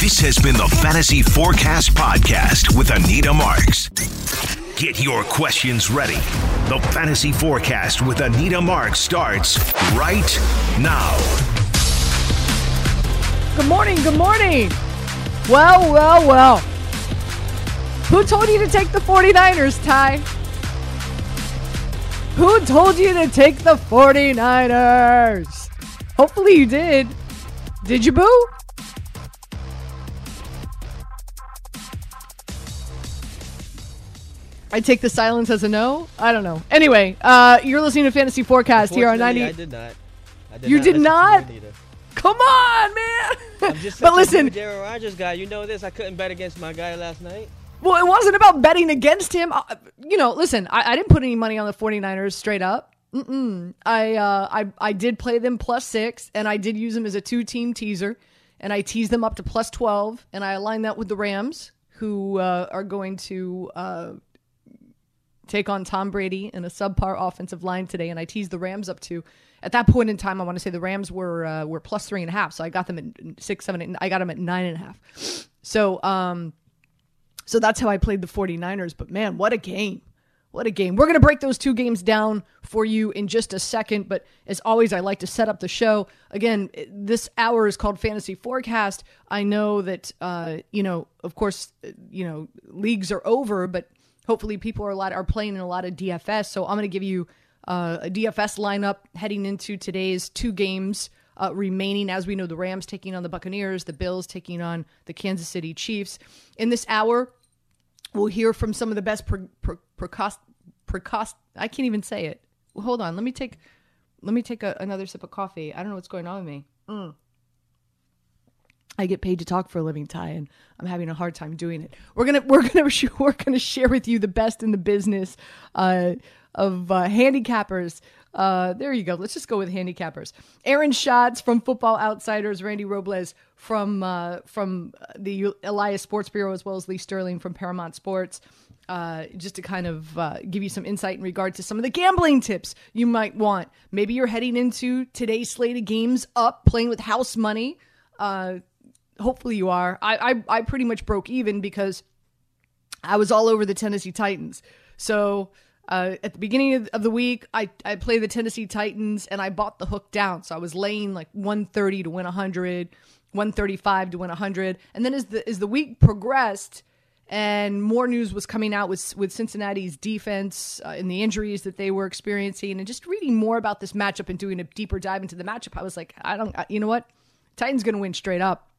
This has been the Fantasy Forecast Podcast with Anita Marks. Get your questions ready. The Fantasy Forecast with Anita Marks starts right now. Good morning, good morning. Well, well, well. Who told you to take the 49ers, Ty? Who told you to take the 49ers? Hopefully you did. Did you, boo? I take the silence as a no. I don't know. Anyway, uh, you're listening to Fantasy Forecast here on 90. I did not. I did You not did not? Come on, man. I'm just but listen, huge Rogers guy. You know this. I couldn't bet against my guy last night. Well, it wasn't about betting against him. Uh, you know, listen, I, I didn't put any money on the 49ers straight up. Mm-mm. I, uh, I, I did play them plus six, and I did use them as a two team teaser, and I teased them up to plus 12, and I aligned that with the Rams, who uh, are going to uh, take on Tom Brady in a subpar offensive line today, and I teased the Rams up to. At that point in time, I want to say the Rams were uh, were plus three and a half, so I got them at six, seven, eight. I got them at nine and a half. So, um, so that's how I played the 49ers. But man, what a game. What a game. We're going to break those two games down for you in just a second. But as always, I like to set up the show. Again, this hour is called Fantasy Forecast. I know that, uh, you know, of course, you know, leagues are over, but hopefully people are a lot are playing in a lot of DFS. So I'm going to give you uh, a DFS lineup heading into today's two games uh, remaining. As we know, the Rams taking on the Buccaneers, the Bills taking on the Kansas City Chiefs. In this hour, we'll hear from some of the best pre- pre- precost, precost. I can't even say it. Hold on, let me take let me take a, another sip of coffee. I don't know what's going on with me. Mm. I get paid to talk for a living, Ty, and I'm having a hard time doing it. We're gonna we're gonna we're gonna share with you the best in the business uh, of uh, handicappers. Uh, there you go. Let's just go with handicappers. Aaron Schatz from Football Outsiders, Randy Robles from uh, from the Elias Sports Bureau, as well as Lee Sterling from Paramount Sports. Uh, just to kind of uh, give you some insight in regard to some of the gambling tips you might want. Maybe you're heading into today's slate of games up, playing with house money. Uh, hopefully you are. I, I I pretty much broke even because I was all over the Tennessee Titans. So uh, at the beginning of, the week, I I played the Tennessee Titans and I bought the hook down. So I was laying like 130 to win 100, 135 to win 100, and then as the as the week progressed. And more news was coming out with with Cincinnati's defense uh, and the injuries that they were experiencing, and just reading more about this matchup and doing a deeper dive into the matchup. I was like, I don't, you know what, Titans going to win straight up.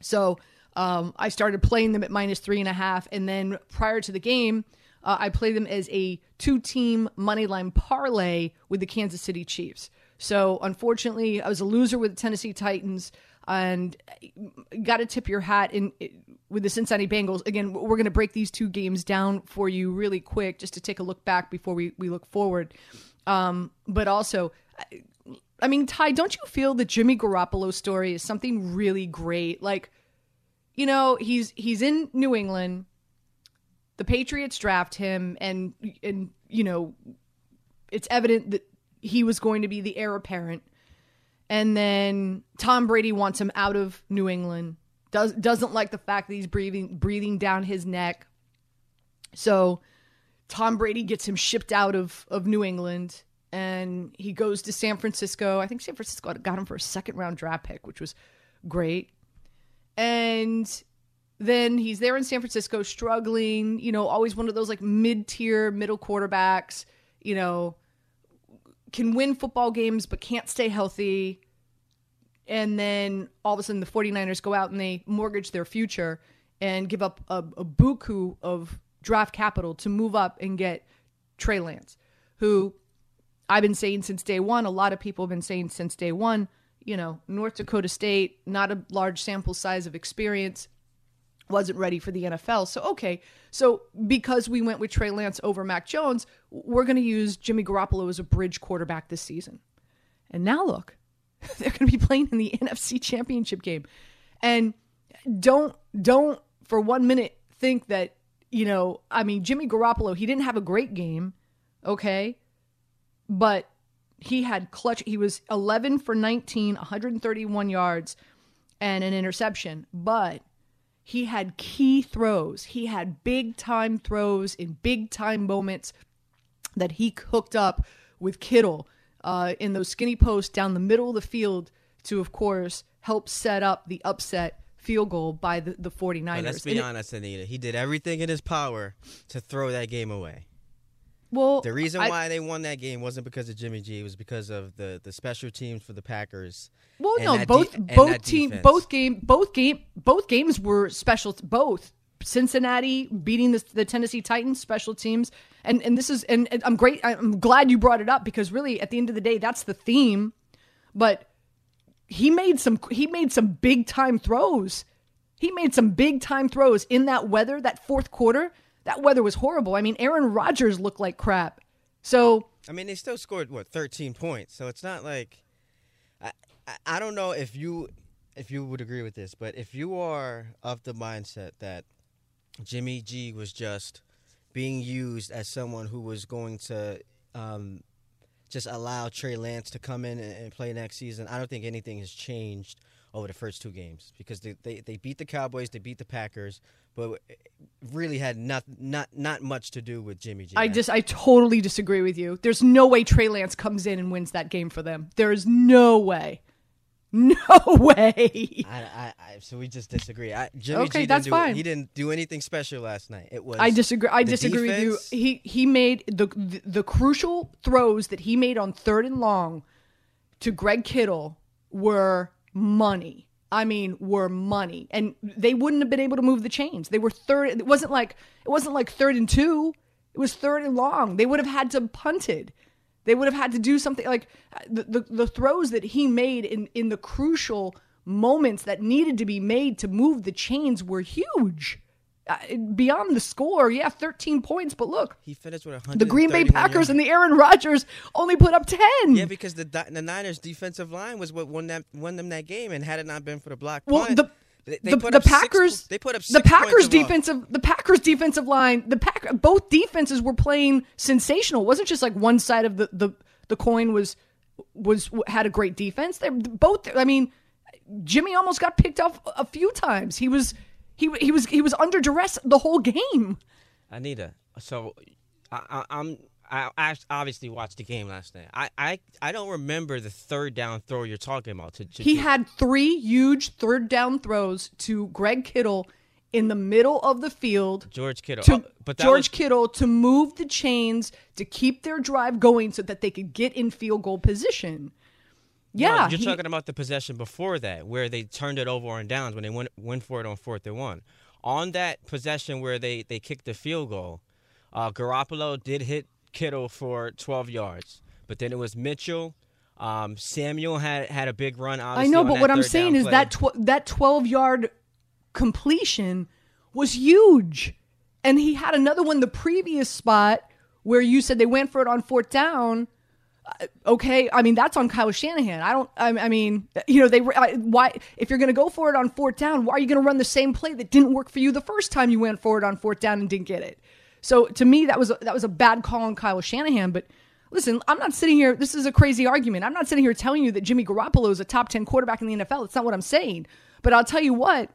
So um, I started playing them at minus three and a half, and then prior to the game, uh, I played them as a two-team money line parlay with the Kansas City Chiefs. So unfortunately, I was a loser with the Tennessee Titans, and got to tip your hat in with the Cincinnati Bengals. Again, we're going to break these two games down for you really quick, just to take a look back before we we look forward. Um, but also. I mean, Ty, don't you feel the Jimmy Garoppolo story is something really great? Like, you know, he's he's in New England. The Patriots draft him, and and you know, it's evident that he was going to be the heir apparent. And then Tom Brady wants him out of New England. Does doesn't like the fact that he's breathing breathing down his neck. So Tom Brady gets him shipped out of of New England and he goes to San Francisco. I think San Francisco got him for a second round draft pick, which was great. And then he's there in San Francisco, struggling, you know, always one of those like mid tier, middle quarterbacks, you know, can win football games but can't stay healthy. And then all of a sudden the 49ers go out and they mortgage their future and give up a, a buku of draft capital to move up and get Trey Lance, who I've been saying since day one, a lot of people have been saying since day one, you know, North Dakota State, not a large sample size of experience, wasn't ready for the NFL. So, okay, so because we went with Trey Lance over Mac Jones, we're going to use Jimmy Garoppolo as a bridge quarterback this season. And now look, they're going to be playing in the NFC Championship game. And don't, don't for one minute think that, you know, I mean, Jimmy Garoppolo, he didn't have a great game, okay? But he had clutch. He was 11 for 19, 131 yards, and an interception, but he had key throws. He had big time throws in big time moments that he hooked up with Kittle uh, in those skinny posts down the middle of the field to, of course, help set up the upset field goal by the, the 49ers. But let's be And honest, Anita. He did everything in his power to throw that game away. Well, The reason I- why they won that game wasn't because of Jimmy G. It was because of the, the special teams for the Packers. Well, no, both de- both team defense. both game both game both games were special. Both Cincinnati beating the, the Tennessee Titans special teams, and and this is and, and I'm great. I'm glad you brought it up because really at the end of the day that's the theme. But he made some he made some big time throws. He made some big time throws in that weather. That fourth quarter, that weather was horrible. I mean, Aaron Rodgers looked like crap. So I mean, they still scored what 13 points, so it's not like I, I don't know if you if you would agree with this, but if you are of the mindset that Jimmy G was just being used as someone who was going to um, just allow Trey Lance to come in and play next season, I don't think anything has changed over the first two games because they, they, they beat the Cowboys, they beat the Packers, but really had not not not much to do with Jimmy G. I just I totally disagree with you. There's no way Trey Lance comes in and wins that game for them. There is no way. No way. I, I, I, so we just disagree. I, Jimmy Okay, G that's do, fine. He didn't do anything special last night. It was I disagree. I disagree with you. He he made the, the the crucial throws that he made on third and long to Greg Kittle were money. I mean, were money, and they wouldn't have been able to move the chains. They were third. It wasn't like it wasn't like third and two. It was third and long. They would have had to punted. They would have had to do something like the, the the throws that he made in in the crucial moments that needed to be made to move the chains were huge. Beyond the score, yeah, 13 points, but look, He finished with 100. the Green Bay Packers and the Aaron Rodgers only put up 10. yeah, because the the Niners defensive line was what won that won them that game, and had it not been for the block Well, punt, the they, they the, the up six- Packers they put up the Packers defensive the Packers defensive line the pack both defenses were playing sensational. It wasn't just like one side of the the, the coin was was had a great defense. They both I mean Jimmy almost got picked off a few times. He was he he was he was under duress the whole game. Anita, so I, I, I'm I, I obviously watched the game last night. I, I I don't remember the third down throw you're talking about. To, to He to- had three huge third down throws to Greg Kittle in the middle of the field. George Kittle, to Uh, but George was, Kittle to move the chains to keep their drive going so that they could get in field goal position. No, Yeah, you're he- talking about the possession before that, where they turned it over on downs when they went went for it on fourth and one. On that possession where they they kicked the field goal, uh, Garoppolo did hit Kittle for 12 yards, but then it was Mitchell. Um, Samuel had had a big run. I know, but what I'm saying is play. that tw- that 12 yard completion was huge, and he had another one the previous spot where you said they went for it on fourth down. Uh, Okay, I mean that's on Kyle Shanahan. I don't. I, I mean, you know, they I, why if you're going to go for it on fourth down, why are you going to run the same play that didn't work for you the first time you went for it on fourth down and didn't get it? So to me, that was a, that was a bad call on Kyle Shanahan. But listen, I'm not sitting here. This is a crazy argument. I'm not sitting here telling you that Jimmy Garoppolo is a top ten quarterback in the NFL. That's not what I'm saying. But I'll tell you what,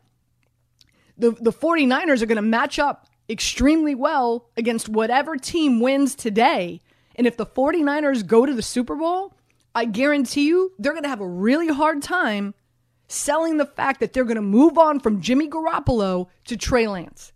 the the 49ers are going to match up extremely well against whatever team wins today. And if the 49ers go to the Super Bowl, I guarantee you they're going to have a really hard time selling the fact that they're going to move on from Jimmy Garoppolo to Trey Lance.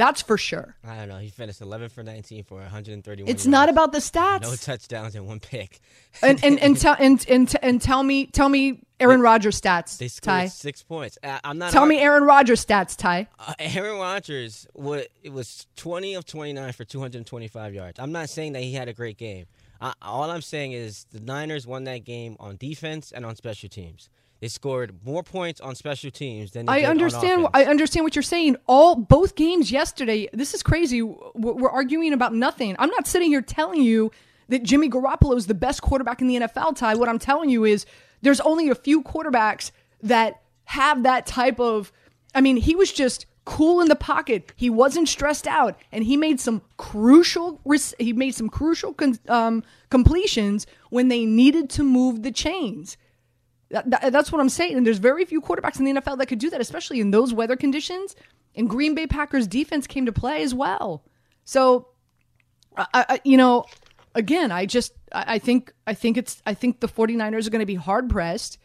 That's for sure. I don't know. He finished 11 for 19 for 131. It's yards. not about the stats. no touchdowns and one pick. and and and tell and, and and tell me tell me Aaron Rodgers stats, They scored Ty. six points. I, I'm not. Tell ar- me Aaron Rodgers stats, Ty. Uh, Aaron Rodgers, what it was 20 of 29 for 225 yards. I'm not saying that he had a great game. I, all I'm saying is the Niners won that game on defense and on special teams. They scored more points on special teams than they I understand. I understand what you're saying. All both games yesterday. This is crazy. We're we're arguing about nothing. I'm not sitting here telling you that Jimmy Garoppolo is the best quarterback in the NFL. Ty, what I'm telling you is there's only a few quarterbacks that have that type of. I mean, he was just cool in the pocket. He wasn't stressed out, and he made some crucial. He made some crucial um, completions when they needed to move the chains. That, that- that's what I'm saying. And there's very few quarterbacks in the NFL that could do that, especially in those weather conditions. And Green Bay Packers defense came to play as well. So, I, I, you know, again, I just I, I think I think it's I think the 49ers are going to be hard pressed.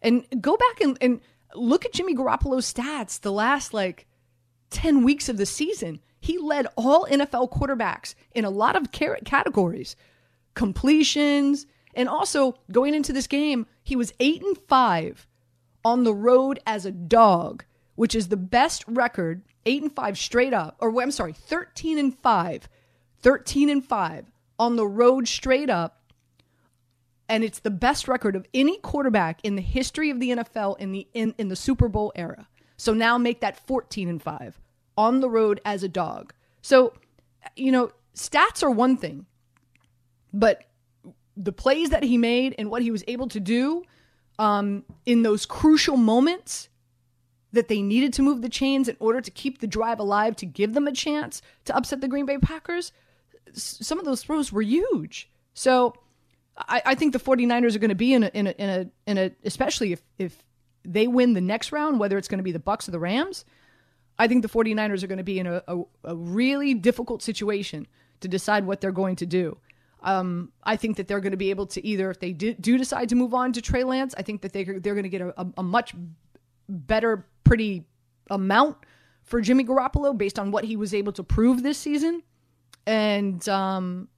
And go back and, and look at Jimmy Garoppolo's stats the last like 10 weeks of the season. He led all NFL quarterbacks in a lot of categories completions, and also going into this game, he was 8 and 5 on the road as a dog, which is the best record, 8 and 5 straight up, or I'm sorry, 13 and 5. 13 and 5 on the road straight up and it's the best record of any quarterback in the history of the NFL in the in, in the Super Bowl era. So now make that 14 and 5 on the road as a dog. So you know, stats are one thing, but the plays that he made and what he was able to do um, in those crucial moments that they needed to move the chains in order to keep the drive alive to give them a chance to upset the Green Bay Packers, some of those throws were huge. So I, I think the 49ers are going to be in a, in a, in a, in a, especially if, if they win the next round, whether it's going to be the Bucs or the Rams, I think the 49ers are going to be in a, a, a really difficult situation to decide what they're going to do. Um, I think that they're going to be able to either, if they do, do decide to move on to Trey Lance, I think that they, they're going to get a, a, a much better, pretty amount for Jimmy Garoppolo based on what he was able to prove this season. And, um,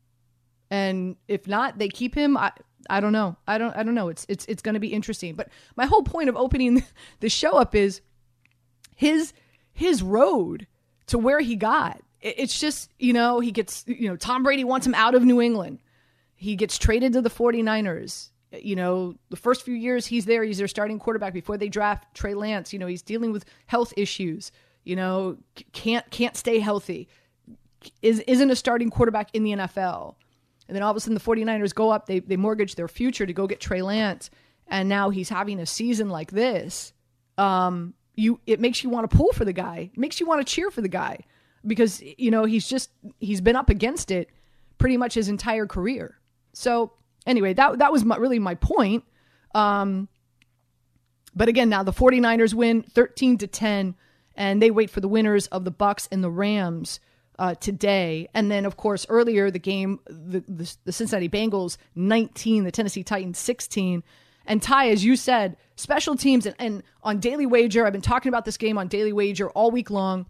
and if not, they keep him. I, I don't know. I don't, I don't know. It's, it's, it's going to be interesting. But my whole point of opening the show up is his, his road to where he got. It- It's just, you know, he gets, you know, Tom Brady wants him out of New England. He gets traded to the 49ers. You know, the first few years he's there, he's their starting quarterback before they draft Trey Lance. You know, he's dealing with health issues. You know, can't can't stay healthy. Is isn't a starting quarterback in the NFL. And then all of a sudden the 49ers go up, they they mortgage their future to go get Trey Lance, and now he's having a season like this. Um, you it makes you want to pull for the guy. It makes you want to cheer for the guy because you know, he's just he's been up against it pretty much his entire career. So, anyway, that that was my, really my point. Um but again, now the 49ers win 13 to 10 and they wait for the winners of the Bucs and the Rams uh, today. And then of course, earlier the game the, the the Cincinnati Bengals 19, the Tennessee Titans 16. And Ty, as you said, special teams and, and on Daily Wager, I've been talking about this game on Daily Wager all week long,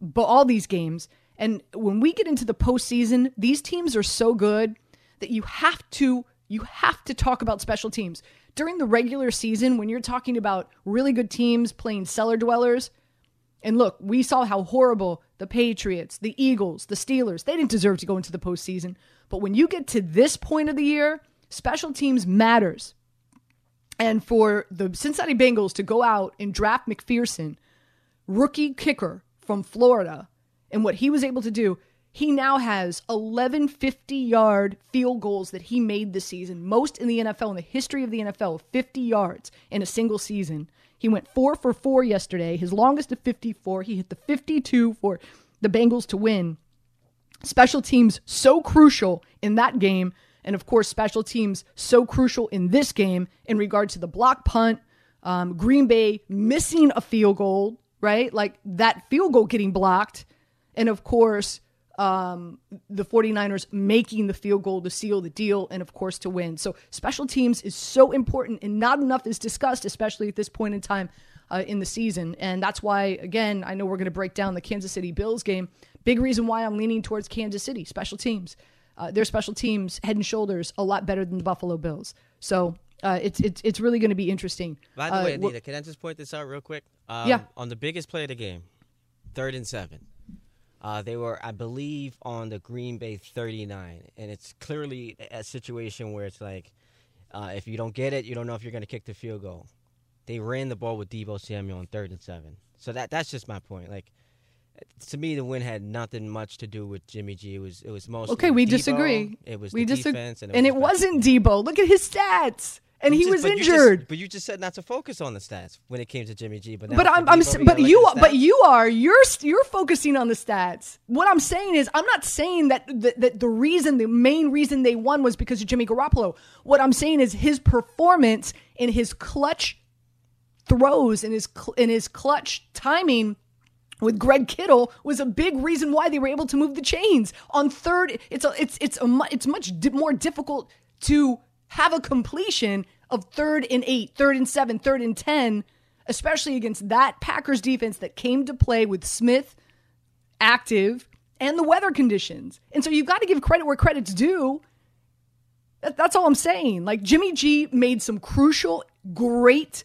but all these games. And when we get into the postseason, these teams are so good that you have to you have to talk about special teams during the regular season when you're talking about really good teams playing cellar dwellers. And look, we saw how horrible the Patriots, the Eagles, the Steelers, they didn't deserve to go into the postseason. But when you get to this point of the year, special teams matters. And for the Cincinnati Bengals to go out and draft McPherson, rookie kicker from Florida, and what he was able to do, he now has 11 50 yard field goals that he made this season, most in the NFL, in the history of the NFL, 50 yards in a single season. He went four for four yesterday, his longest of 54. He hit the 52 for the Bengals to win. Special teams so crucial in that game. And of course, special teams so crucial in this game in regard to the block punt, um, Green Bay missing a field goal, right? Like that field goal getting blocked. And of course, um, the 49ers making the field goal to seal the deal and, of course, to win. So, special teams is so important and not enough is discussed, especially at this point in time uh, in the season. And that's why, again, I know we're going to break down the Kansas City Bills game. Big reason why I'm leaning towards Kansas City, special teams. Uh, their special teams, head and shoulders, a lot better than the Buffalo Bills. So, uh, it's, it's, it's really going to be interesting. By the Uh, way, we're- Anita, can I just point this out real quick? Um, Yeah. On the biggest play of the game, third and seven. Uh, they were, I believe, on the Green Bay 39, and it's clearly a situation where it's like, uh, if you don't get it, you don't know if you're going to kick the field goal. They ran the ball with Deebo Samuel on third and seven, so that that's just my point. Like, to me, the win had nothing much to do with Jimmy G. It was it was mostly Okay, we Deebo, disagree. It was we the disagree, defense, and and it, it wasn't Deebo. Look at his stats. And You he just- was but you just- injured. but you just said not to focus on the stats when it came to Jimmy G. But But I'm, I'm, Deebo, s- we but gotta you, but you are, you're, you're focusing on the stats. What I'm saying is, I'm not saying that that, that the reason, the main reason they won was because of Jimmy Garoppolo. What I'm saying is his performance in his clutch throws and his in his clutch timing with Greg Kittle was a big reason why they were able to move the chains on third. It's a, it's it's a it's much di- more difficult to have a completion of third and eight, third and seven, third and ten, especially against that Packers defense that came to play with Smith active and the weather conditions. And so you've got to give credit where credit's due. That, that's all I'm saying. Like Jimmy G made some crucial, great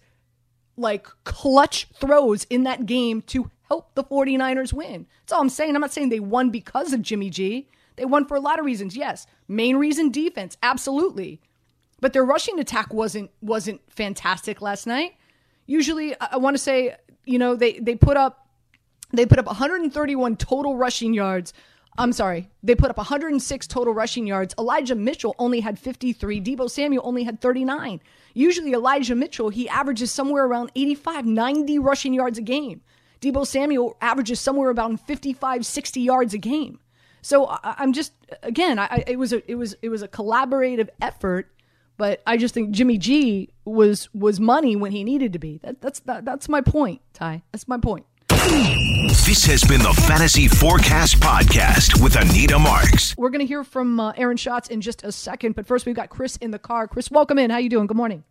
like clutch throws in that game to help the 49ers win. That's all I'm saying. I'm not saying they won because of Jimmy G. They won for a lot of reasons. Yes. Main reason defense, absolutely. But their rushing attack wasn't wasn't fantastic last night. Usually I, I want to say, you know, they they put up they put up 131 total rushing yards. I'm sorry. They put up 106 total rushing yards. Elijah Mitchell only had 53. Deebo Samuel only had 39. Usually, Elijah Mitchell, he averages somewhere around 85, 90 rushing yards a game. Deebo Samuel averages somewhere around 55, 60 yards a game. So I, I'm just, again, I- it was a, it was, it was a collaborative effort. But I just think Jimmy G was was money when he needed to be. That, that's that, that's my point, Ty. That's my point. This has been the Fantasy Forecast Podcast with Anita Marks. We're going to hear from uh, Aaron Schatz in just a second, but first we've got Chris in the car. Chris, welcome in. How you doing? Good morning.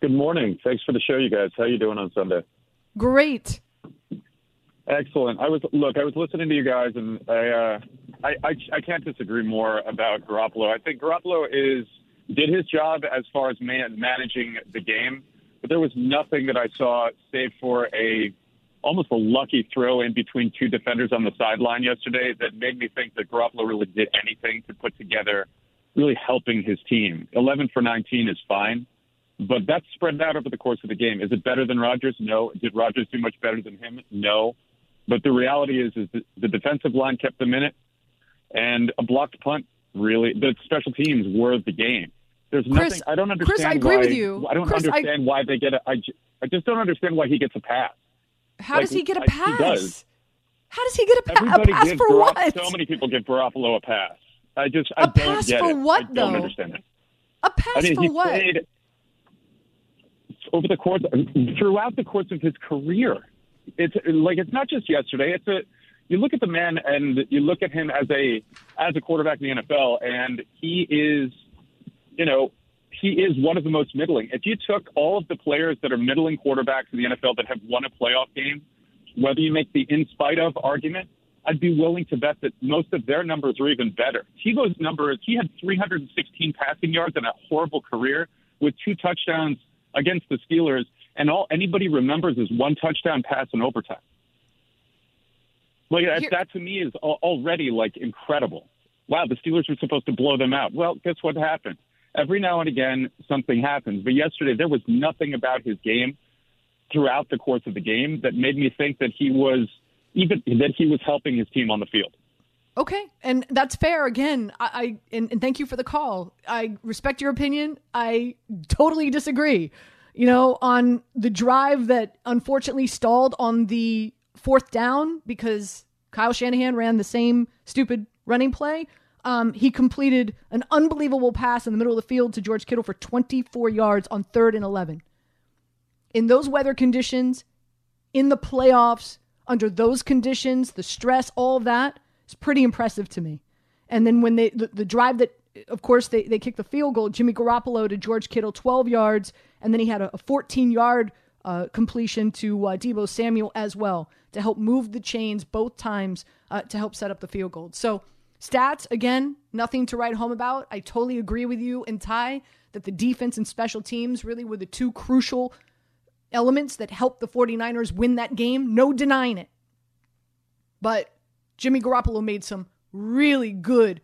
Good morning. Thanks for the show, you guys. How you doing on Sunday? Great. Excellent. I was look. I was listening to you guys, and I, uh, I, I, I can't disagree more about Garoppolo. I think Garoppolo is did his job as far as man, managing the game, but there was nothing that I saw save for a almost a lucky throw in between two defenders on the sideline yesterday that made me think that Garoppolo really did anything to put together, really helping his team. 11 for 19 is fine. But that's spread out over the course of the game. Is it better than Rodgers? No. Did Rodgers do much better than him? No. But the reality is, is the defensive line kept them in it, and a blocked punt really. The special teams were the game. There's Chris- nothing. I don't understand. Chris, I agree why, with you. I don't Chris, I- understand why they get. A, I, I just don't understand why he gets a pass. How Like, does he get a like, he pass? does. How does he get a, pa- a pass for Garop- what? So many people give Garoppolo a pass. I just I A don't pass get for it. what, I don't though? understand it. a pass I mean, for he what? played over the course throughout the course of his career. It's like it's not just yesterday. It's a you look at the man and you look at him as a as a quarterback in the NFL, and he is, you know, he is one of the most middling. If you took all of the players that are middling quarterbacks in the NFL that have won a playoff game, whether you make the in spite of argument, I'd be willing to bet that most of their numbers are even better. Tebow's numbers, he had 316 passing yards in a horrible career with two touchdowns against the Steelers, and all anybody remembers is one touchdown pass in overtime. Like that, that to me is al- already like incredible. Wow, the Steelers were supposed to blow them out. Well, guess what happened? Every now and again, something happens. But yesterday, there was nothing about his game throughout the course of the game that made me think that he was even that he was helping his team on the field. Okay, and that's fair. Again, I, I and, and thank you for the call. I respect your opinion. I totally disagree. You know, on the drive that unfortunately stalled on the fourth down because Kyle Shanahan ran the same stupid running play. Um, he completed an unbelievable pass in the middle of the field to George Kittle for 24 yards on third and 11. In those weather conditions, in the playoffs, under those conditions, the stress, all of that is pretty impressive to me. And then when they the, the drive that of course they, they kicked the field goal, Jimmy Garoppolo to George Kittle 12 yards, and then he had a, a 14 yard uh, completion to uh, Deebo Samuel as well to help move the chains both times uh, to help set up the field goal. So stats again, nothing to write home about. I totally agree with you and Ty that the defense and special teams really were the two crucial elements that helped the 49ers win that game. No denying it. But Jimmy Garoppolo made some really good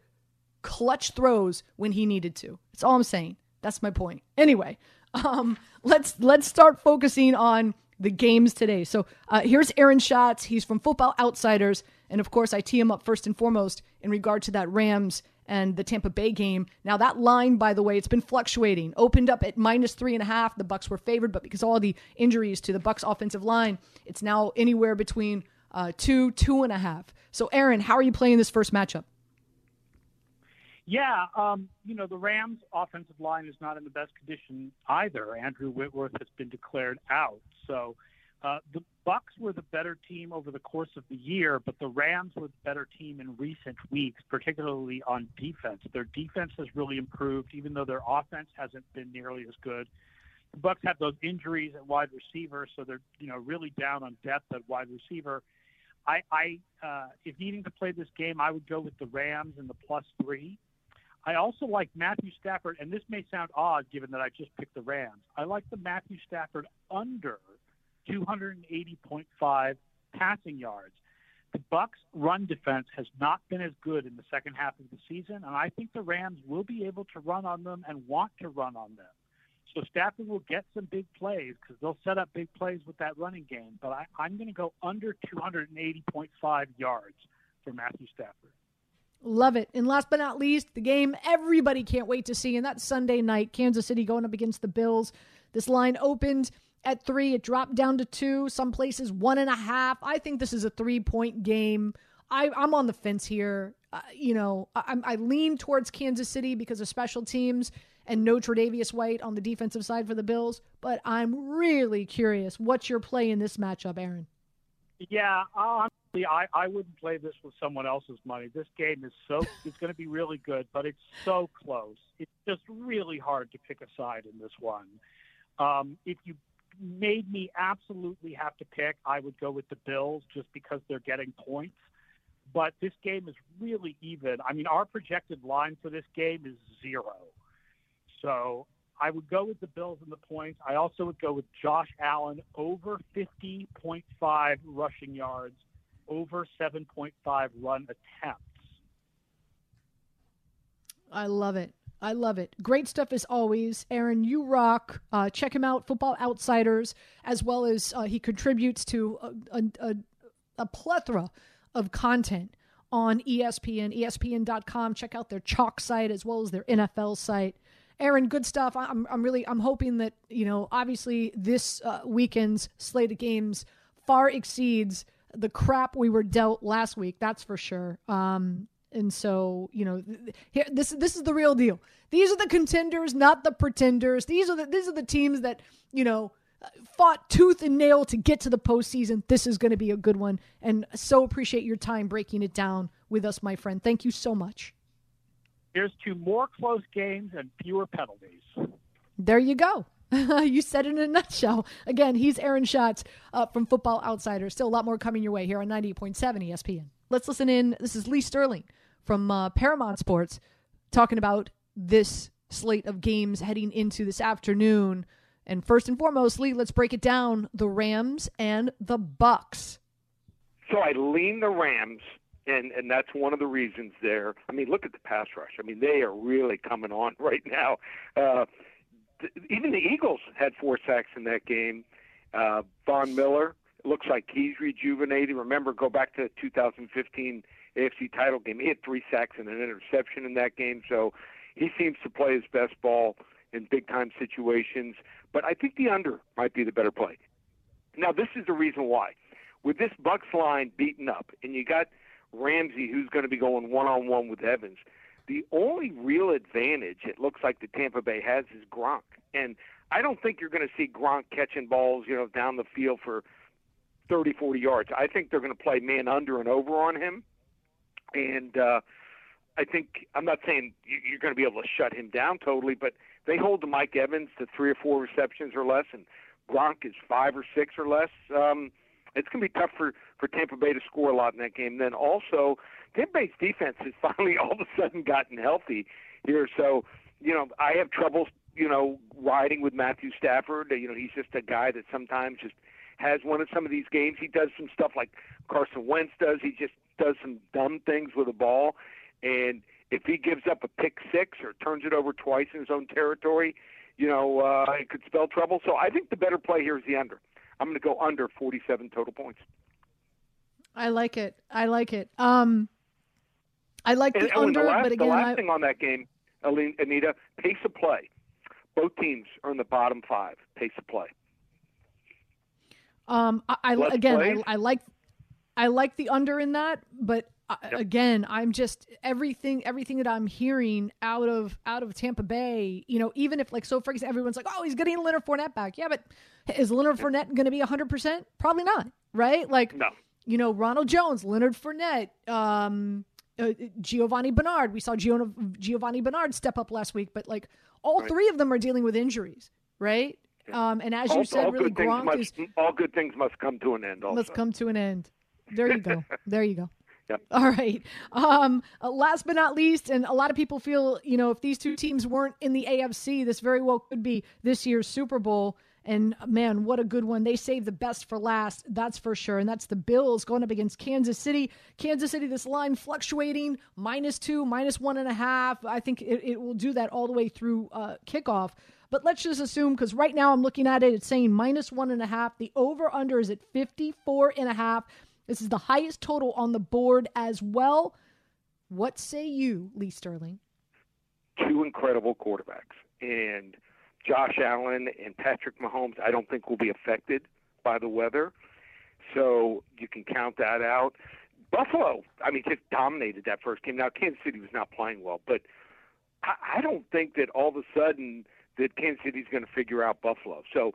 clutch throws when he needed to. That's all I'm saying. That's my point. Anyway, um, let's let's start focusing on the games today. So uh, here's Aaron Schatz. He's from Football Outsiders, and of course, I tee him up first and foremost in regard to that Rams and the Tampa Bay game. Now that line, by the way, it's been fluctuating. Opened up at minus three and a half. The Bucs were favored, but because all the injuries to the Bucs offensive line, it's now anywhere between uh, two, two and a half. So, Aaron, how are you playing this first matchup? Yeah, um, you know the Rams' offensive line is not in the best condition either. Andrew Whitworth has been declared out, so uh, the Bucs were the better team over the course of the year, but the Rams were the better team in recent weeks, particularly on defense. Their defense has really improved, even though their offense hasn't been nearly as good. The Bucs have those injuries at wide receiver, so they're you know really down on depth at wide receiver. I, I uh, if needing to play this game, I would go with the Rams and the plus three. I also like Matthew Stafford, and this may sound odd given that I just picked the Rams. I like the Matthew Stafford under 280.5 passing yards. The Bucs' run defense has not been as good in the second half of the season, and I think the Rams will be able to run on them and want to run on them. So Stafford will get some big plays because they'll set up big plays with that running game. But I, I'm going to go under 280.5 yards for Matthew Stafford. Love it. And last but not least, the game everybody can't wait to see, and that's Sunday night. Kansas City going up against the Bills. This line opened at three, it dropped down to two, some places one and a half. I think this is a three point game. I, am on the fence here. Uh, you know, I, I lean towards Kansas City because of special teams and no Tre'Davious White on the defensive side for the Bills. But I'm really curious. What's your play in this matchup, Aaron? Yeah, honestly, I, I wouldn't play this with someone else's money. This game is so it's going to be really good, but it's so close. It's just really hard to pick a side in this one. Um, if you made me absolutely have to pick, I would go with the Bills just because they're getting points. But this game is really even. I mean, our projected line for this game is zero. So I would go with the Bills and the points. I also would go with Josh Allen over 50.5 rushing yards, over 7.5 run attempts. I love it. I love it. Great stuff as always. Aaron, you rock. Uh, check him out, Football Outsiders, as well as uh, he contributes to a, a, a, plethora of content on ESPN, ESPN.com. Check out their chalk site as well as their NFL site. Aaron, good stuff. I'm, I'm really, I'm hoping that, you know, obviously this uh, weekend's slate of games far exceeds the crap we were dealt last week. That's for sure. Um, and so, you know, here, this, this is the real deal. These are the contenders, not the pretenders. These are the, these are the teams that, you know, fought tooth and nail to get to the postseason. This is going to be a good one. And so appreciate your time breaking it down with us, my friend. Thank you so much. Here's to more close games and fewer penalties. There you go. you said it in a nutshell. Again, he's Aaron Schatz uh, from Football Outsiders. Still a lot more coming your way here on 98.7 ESPN. Let's listen in. This is Lee Sterling from uh, Paramount Sports talking about this slate of games heading into this afternoon. And first and foremost, Lee, let's break it down: the Rams and the Bucs. So I lean the Rams and and that's one of the reasons there. I mean, look at the pass rush. I mean, they are really coming on right now. Uh, th- even the Eagles had four sacks in that game. Uh, Von Miller looks like he's rejuvenated. Remember, go back to the 2015 AFC title game. He had three sacks and an interception in that game, so he seems to play his best ball in big time situations. But I think the under might be the better play. Now, this is the reason why. With this Bucs line beaten up, and you got Ramsey, who's going to be going one on one with Evans. The only real advantage it looks like the Tampa Bay has is Gronk, and I don't think you're going to see Gronk catching balls, you know, down the field for 30, 40 yards. I think they're going to play man under and over on him, and uh, I think I'm not saying you're going to be able to shut him down totally, but they hold to Mike Evans to three or four receptions or less, and Gronk is five or six or less. Um, it's going to be tough for for Tampa Bay to score a lot in that game. Then also, Tampa Bay's defense has finally all of a sudden gotten healthy here. So, you know, I have trouble, you know, riding with Matthew Stafford. You know, he's just a guy that sometimes just has one of some of these games. He does some stuff like Carson Wentz does. He just does some dumb things with the ball, and if he gives up a pick six or turns it over twice in his own territory, you know, uh, it could spell trouble. So I think the better play here is the under. I'm going to go under 47 total points. I like it. I like it. Um, I like the oh, and under, the last, but again, the last I, thing on that game, Anita, pace of play. Both teams are in the bottom five pace of play. Um, I, I again. I, I like, I like the under in that, but uh, again, I'm just everything, everything that I'm hearing out of out of Tampa Bay. You know, even if like so, for example, everyone's like, oh, he's getting Leonard Fournette back. Yeah, but is Leonard Fournette going to be 100? percent Probably not, right? Like, No. you know, Ronald Jones, Leonard Fournette, um, uh, Giovani Bernard. We saw Gio- Giovani Bernard step up last week, but like all three of them are dealing with injuries, right? Um, and as you said, all really Gronk must is all good things must come to an end. Also, must come to an end. There you go. There you go. Yep. All right. Um, uh, last but not least, and a lot of people feel, you know, if these two teams weren't in the AFC, this very well could be this year's Super Bowl. And man, what a good one. They saved the best for last, that's for sure. And that's the Bills going up against Kansas City. Kansas City, this line fluctuating minus two, minus one and a half. I think it, it will do that all the way through uh, kickoff. But let's just assume, because right now I'm looking at it, it's saying minus one and a half. The over under is at 54 and a half. This is the highest total on the board as well. What say you, Lee Sterling? two incredible quarterbacks, and Josh Allen and Patrick Mahomes. I don't think will be affected by the weather, so you can count that out. Buffalo, I mean, just dominated that first game. Now Kansas City was not playing well, but I, I don't think that all of a sudden that Kansas City's going to figure out Buffalo. So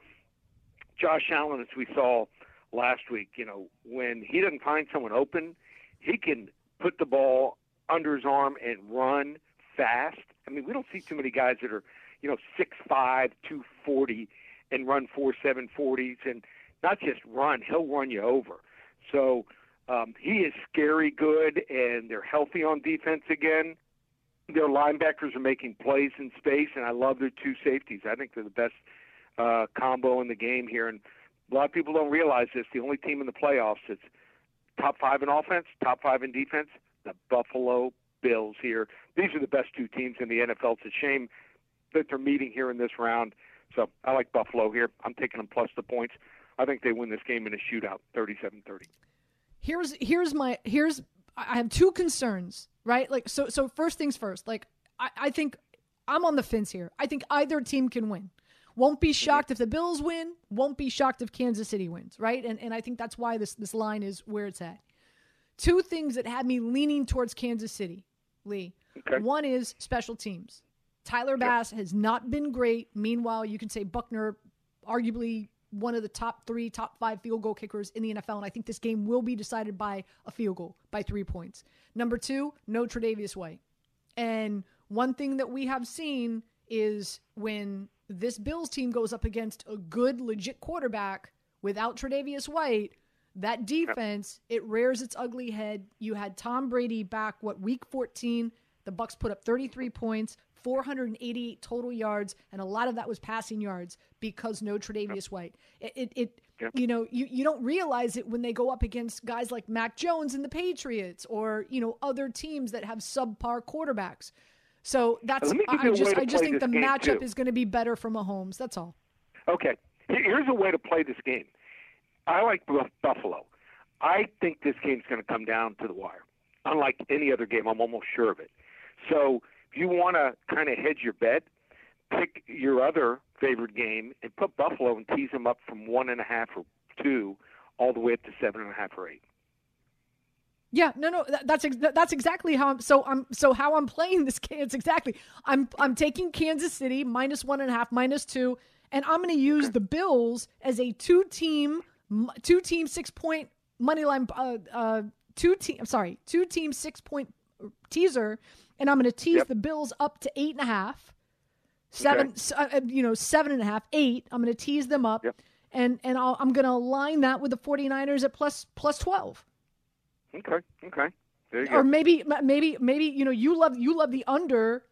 Josh Allen, as we saw last week, you know, when he doesn't find someone open, he can put the ball under his arm and run fast. I mean, we don't see too many guys that are, you know, six five, two forty, and run four seven forties, and not just run. He'll run you over. So um, he is scary good, and they're healthy on defense again. Their linebackers are making plays in space, and I love their two safeties. I think they're the best uh, combo in the game here. And a lot of people don't realize this. The only team in the playoffs that's top five in offense, top five in defense, the Buffalo Bills here. These are the best two teams in the NFL. It's a shame that they're meeting here in this round. So I like Buffalo here. I'm taking them plus the points. I think they win this game in a shootout, 37-30. Here's here's my here's I have two concerns, right? Like so so first things first, like I, I think I'm on the fence here. I think either team can win. Won't be mm-hmm. shocked if the Bills win, won't be shocked if Kansas City wins, right? And and I think that's why this this line is where it's at. Two things that had me leaning towards Kansas City, Lee. Okay. One is special teams. Tyler Bass has not been great. Meanwhile, you can say Butker, arguably one of the top three, top five field goal kickers in the NFL. And I think this game will be decided by a field goal, by three points. Number two, no Tre'Davious White. And one thing that we have seen is when this Bills team goes up against a good, legit quarterback without Tre'Davious White, that defense it rears its ugly head. You had Tom Brady back what week 14. The Bucs put up 33 points, 488 total yards, and a lot of that was passing yards because no Tre'Davious White. It, it, it Yep. you know, you, you don't realize it when they go up against guys like Mac Jones and the Patriots, or you know other teams that have subpar quarterbacks. So that's Let me give I just I just think the matchup too. is going to be better for Mahomes. That's all. Okay. Here's a way to play this game. I like Buffalo. I think this game's going to come down to the wire. Unlike any other game, I'm almost sure of it. So if you want to kind of hedge your bet, pick your other favorite game and put Buffalo and tease them up from one and a half or two all the way up to seven and a half or eight. Yeah, no, no, that, that's ex- that's exactly how I'm. So I'm so how I'm playing this game. It's exactly I'm I'm taking Kansas City minus one and a half, minus two, and I'm going to use the Bills as a two team two team six point money line uh, uh two team. I'm sorry, two team six point teaser, and I'm going to tease Yep. the Bills up to eight and a half, seven, Okay. uh, uh, you know, seven and a half, eight. I'm going to tease them up, Yep. and and I'll, I'm going to align that with the 49ers at plus plus twelve Okay. Okay. There you or go. maybe maybe maybe you know you love you love the under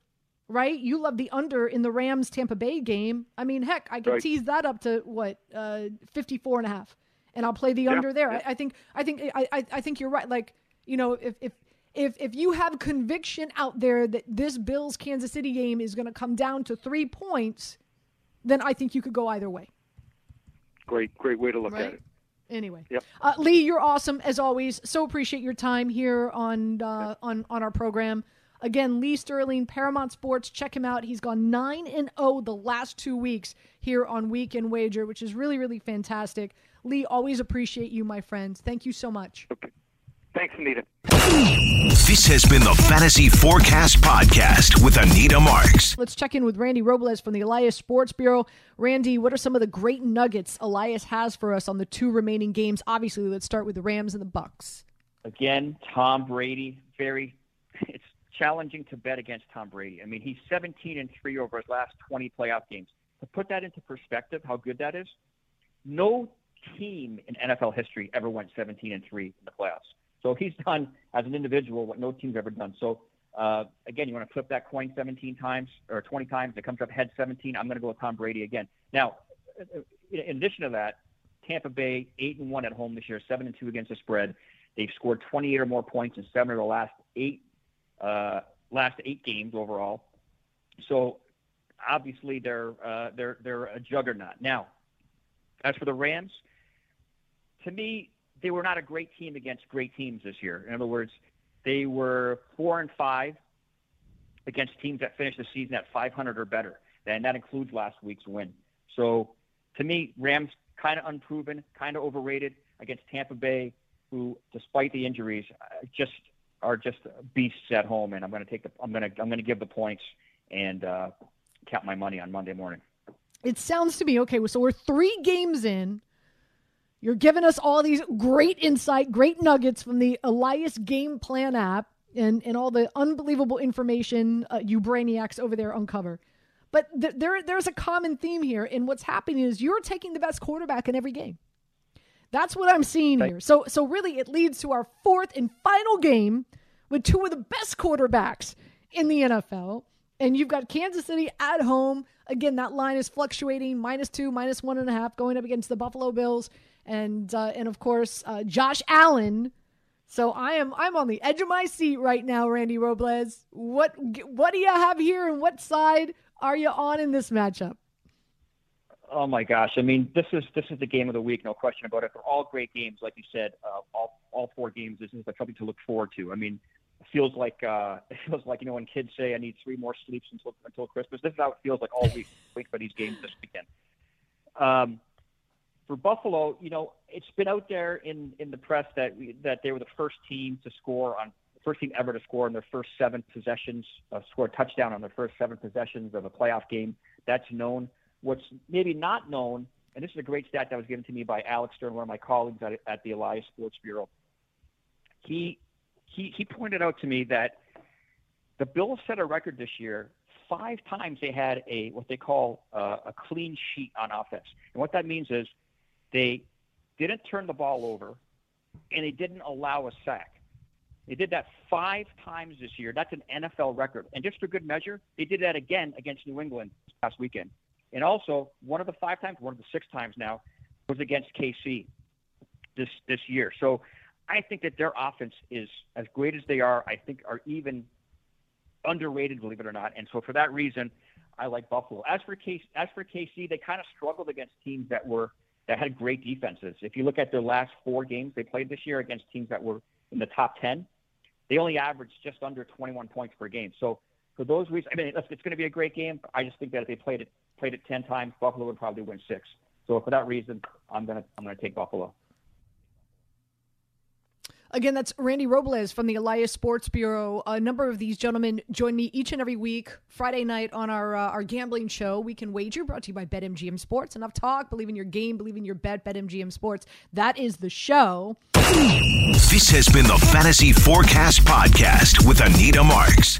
right you love the under in the rams tampa bay game i mean heck i could Right. tease that up to what uh 54 and a half and i'll play the Yeah, under there yeah. I, I think i think I, I i think you're right like you know if if if if you have conviction out there that this bills kansas city game is going to come down to three points then i think you could go either way Great, great way to look Right. at it. Anyway, Yep. uh, Lee, you're awesome as always. So appreciate your time here on uh, on on our program. Again, Lee Sterling, Paramount Sports. Check him out. He's gone nine and zero the last two weeks here on Weekend Wager, which is really really fantastic. Lee, always appreciate you, my friend. Thank you so much. Thanks, Anita. This has been the Fantasy Forecast Podcast with Anita Marks. Let's check in with Randy Robles from the Elias Sports Bureau. Randy, what are some of the great nuggets Elias has for us on the two remaining games? Obviously, let's start with the Rams and the Bucs. Again, Tom Brady, very it's challenging to bet against Tom Brady. I mean, he's 17 and 3 over his last 20 playoff games. To put that into perspective, how good that is, no team in NFL history ever went 17 and 3 in the playoffs. So he's done as an individual what no team's ever done. So uh, again, you want to flip that coin 17 times or 20 times, it comes up head 17. I'm going to go with Tom Brady again. Now, in addition to that, Tampa Bay eight and one at home this year, seven and two against the spread. They've scored 28 or more points in seven of the last eight uh, last eight games overall. So obviously they're uh, they're they're a juggernaut. Now, as for the Rams, to me they were not a great team against great teams this year. In other words, they were four and five against teams that finished the season at 500 or better, and that includes last week's win. So to me, Rams kind of unproven, kind of overrated against Tampa Bay, who, despite the injuries, just are just beasts at home. And I'm going to take the I'm going to I'm going to give the points and uh, count my money on Monday morning. It sounds to me okay. So we're three games in. You're giving us all these great insight, great nuggets from the Elias Game Plan app, and and all the unbelievable information uh, you brainiacs over there uncover. But th- there there's a common theme here, and what's happening is you're taking the best quarterback in every game. That's what I'm seeing here. So so really, it leads to our fourth and final game with two of the best quarterbacks in the NFL. And you've got Kansas City at home. Again, that line is fluctuating minus two, minus one and a half, going up against the Buffalo Bills, and uh, and of course uh, Josh Allen. So I am I'm on the edge of my seat right now, Randy Robles. What what do you have here, and what side are you on in this matchup? Oh my gosh! I mean, this is this is the game of the week, no question about it. They're all great games, like you said. Uh, all all four games. This is something to look forward to. I mean, it feels like uh, it feels like you know when kids say, "I need three more sleeps until until Christmas." This is how it feels like all week. Wait for these games this weekend. Um, for Buffalo, you know, it's been out there in in the press that we, that they were the first team to score on first team ever to score in their first seven possessions, uh, score a touchdown on their first seven possessions of a playoff game. That's known. What's maybe not known, and this is a great stat that was given to me by Alex Stern, one of my colleagues at, at the Elias Sports Bureau. He he he pointed out to me that the Bills set a record this year. Five times they had a what they call uh, a clean sheet on offense, and what that means is they didn't turn the ball over, and they didn't allow a sack. They did that five times this year. That's an NFL record. And just for good measure, they did that again against New England this past weekend. And also, one of the five times, one of the six times now, was against KC this this year. So I think that their offense is as great as they are. I think are even underrated, believe it or not. And so for that reason, I like Buffalo. As for KC, as for KC, they kind of struggled against teams that were that had great defenses. If you look at their last four games they played this year against teams that were in the top ten, they only averaged just under 21 points per game. So for those reasons, I mean, it's, it's going to be a great game. I just think that if they played it played it 10 times, Buffalo would probably win six. So for that reason, I'm gonna I'm gonna take Buffalo. Again, that's Randy Robles from the Elias Sports Bureau. A number of these gentlemen join me each and every week, Friday night on our uh, our gambling show. We can wager, brought to you by BetMGM Sports. Enough talk. Believe in your game. Believe in your bet. BetMGM Sports. That is the show. This has been the Fantasy Forecast Podcast with Anita Marks.